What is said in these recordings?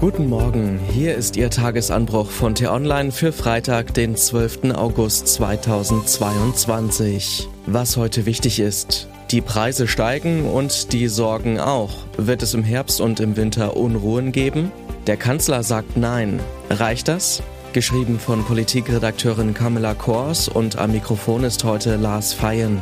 Guten Morgen, hier ist Ihr Tagesanbruch von T-Online für Freitag, den 12. August 2022. Was heute wichtig ist. Die Preise steigen und die Sorgen auch. Wird es im Herbst und im Winter Unruhen geben? Der Kanzler sagt Nein. Reicht das? Geschrieben von Politikredakteurin Camilla Kors und am Mikrofon ist heute Lars Feyen.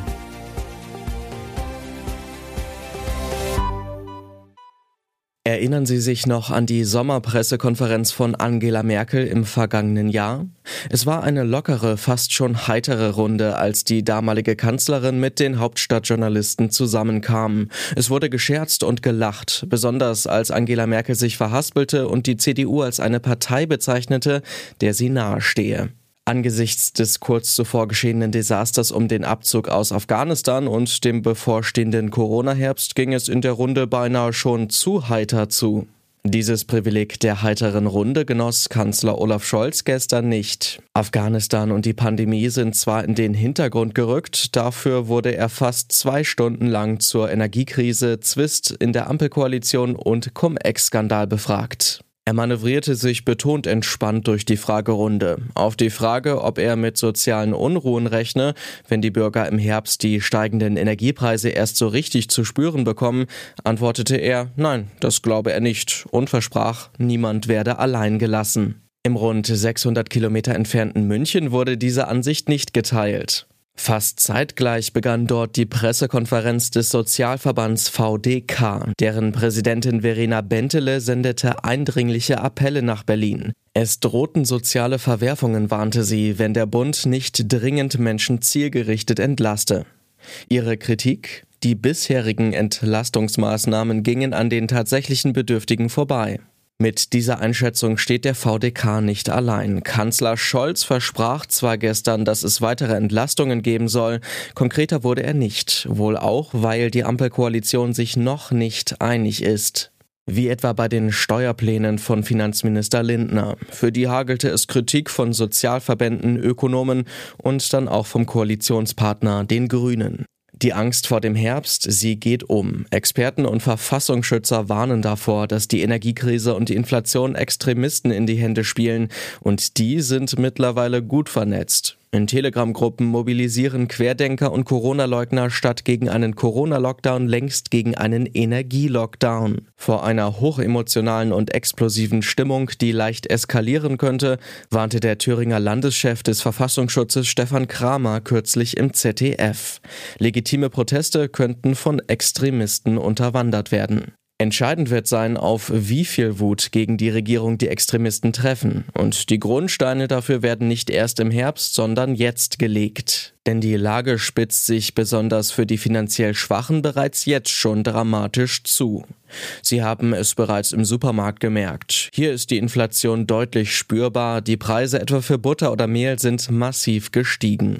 Erinnern Sie sich noch an die Sommerpressekonferenz von Angela Merkel im vergangenen Jahr? Es war eine lockere, fast schon heitere Runde, als die damalige Kanzlerin mit den Hauptstadtjournalisten zusammenkam. Es wurde gescherzt und gelacht, besonders als Angela Merkel sich verhaspelte und die CDU als eine Partei bezeichnete, der sie nahestehe. Angesichts des kurz zuvor geschehenen Desasters um den Abzug aus Afghanistan und dem bevorstehenden Corona-Herbst ging es in der Runde beinahe schon zu heiter zu. Dieses Privileg der heiteren Runde genoss Kanzler Olaf Scholz gestern nicht. Afghanistan und die Pandemie sind zwar in den Hintergrund gerückt, dafür wurde er fast zwei Stunden lang zur Energiekrise, Zwist in der Ampelkoalition und Cum-Ex-Skandal befragt. Er manövrierte sich betont entspannt durch die Fragerunde. Auf die Frage, ob er mit sozialen Unruhen rechne, wenn die Bürger im Herbst die steigenden Energiepreise erst so richtig zu spüren bekommen, antwortete er, nein, das glaube er nicht und versprach, niemand werde allein gelassen. Im rund 600 Kilometer entfernten München wurde diese Ansicht nicht geteilt. Fast zeitgleich begann dort die Pressekonferenz des Sozialverbands VDK. Deren Präsidentin Verena Bentele sendete eindringliche Appelle nach Berlin. Es drohten soziale Verwerfungen, warnte sie, wenn der Bund nicht dringend Menschen zielgerichtet entlaste. Ihre Kritik? Die bisherigen Entlastungsmaßnahmen gingen an den tatsächlichen Bedürftigen vorbei. Mit dieser Einschätzung steht der VDK nicht allein. Kanzler Scholz versprach zwar gestern, dass es weitere Entlastungen geben soll, konkreter wurde er nicht, wohl auch, weil die Ampelkoalition sich noch nicht einig ist. Wie etwa bei den Steuerplänen von Finanzminister Lindner. Für die hagelte es Kritik von Sozialverbänden, Ökonomen und dann auch vom Koalitionspartner, den Grünen. Die Angst vor dem Herbst, sie geht um. Experten und Verfassungsschützer warnen davor, dass die Energiekrise und die Inflation Extremisten in die Hände spielen, und die sind mittlerweile gut vernetzt. In Telegram-Gruppen mobilisieren Querdenker und Corona-Leugner statt gegen einen Corona-Lockdown längst gegen einen Energie-Lockdown. Vor einer hochemotionalen und explosiven Stimmung, die leicht eskalieren könnte, warnte der Thüringer Landeschef des Verfassungsschutzes Stefan Kramer kürzlich im ZDF. Legitime Proteste könnten von Extremisten unterwandert werden. Entscheidend wird sein, auf wie viel Wut gegen die Regierung die Extremisten treffen. Und die Grundsteine dafür werden nicht erst im Herbst, sondern jetzt gelegt. Denn die Lage spitzt sich besonders für die finanziell Schwachen bereits jetzt schon dramatisch zu. Sie haben es bereits im Supermarkt gemerkt. Hier ist die Inflation deutlich spürbar, die Preise etwa für Butter oder Mehl sind massiv gestiegen.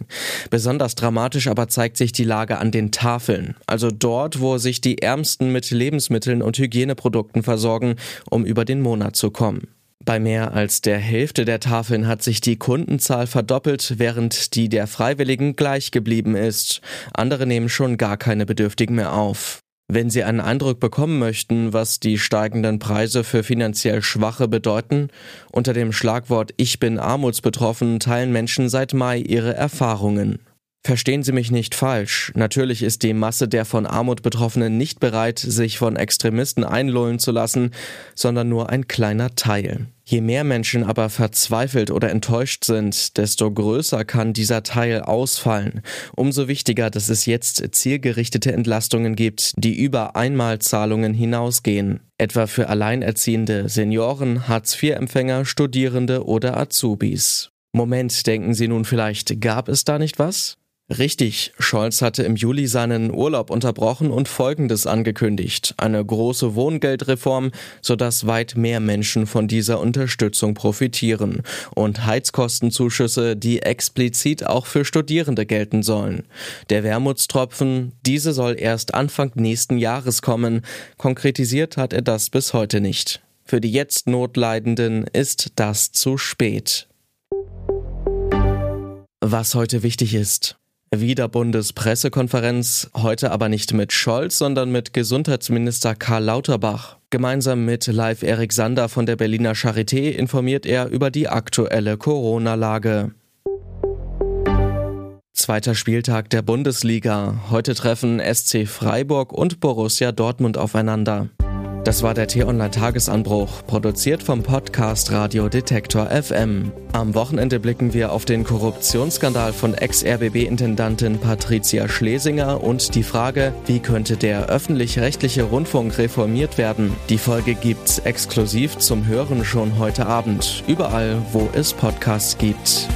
Besonders dramatisch aber zeigt sich die Lage an den Tafeln, also dort, wo sich die Ärmsten mit Lebensmitteln und Hygieneprodukten versorgen, um über den Monat zu kommen. Bei mehr als der Hälfte der Tafeln hat sich die Kundenzahl verdoppelt, während die der Freiwilligen gleich geblieben ist. Andere nehmen schon gar keine Bedürftigen mehr auf. Wenn Sie einen Eindruck bekommen möchten, was die steigenden Preise für finanziell Schwache bedeuten, unter dem Schlagwort Ich bin armutsbetroffen teilen Menschen seit Mai ihre Erfahrungen. Verstehen Sie mich nicht falsch. Natürlich ist die Masse der von Armut Betroffenen nicht bereit, sich von Extremisten einlullen zu lassen, sondern nur ein kleiner Teil. Je mehr Menschen aber verzweifelt oder enttäuscht sind, desto größer kann dieser Teil ausfallen. Umso wichtiger, dass es jetzt zielgerichtete Entlastungen gibt, die über Einmalzahlungen hinausgehen. Etwa für Alleinerziehende, Senioren, Hartz-IV-Empfänger, Studierende oder Azubis. Moment, denken Sie nun vielleicht, gab es da nicht was? Richtig, Scholz hatte im Juli seinen Urlaub unterbrochen und Folgendes angekündigt. Eine große Wohngeldreform, sodass weit mehr Menschen von dieser Unterstützung profitieren. Und Heizkostenzuschüsse, die explizit auch für Studierende gelten sollen. Der Wermutstropfen, diese soll erst Anfang nächsten Jahres kommen. Konkretisiert hat er das bis heute nicht. Für die jetzt Notleidenden ist das zu spät. Was heute wichtig ist. Wieder Bundespressekonferenz, heute aber nicht mit Scholz, sondern mit Gesundheitsminister Karl Lauterbach. Gemeinsam mit Live Erik Sander von der Berliner Charité informiert er über die aktuelle Corona-Lage. Zweiter Spieltag der Bundesliga. Heute treffen SC Freiburg und Borussia Dortmund aufeinander. Das war der T-Online-Tagesanbruch, produziert vom Podcast Radio Detektor FM. Am Wochenende blicken wir auf den Korruptionsskandal von Ex-RBB-Intendantin Patricia Schlesinger und die Frage, wie könnte der öffentlich-rechtliche Rundfunk reformiert werden. Die Folge gibt's exklusiv zum Hören schon heute Abend, überall, wo es Podcasts gibt.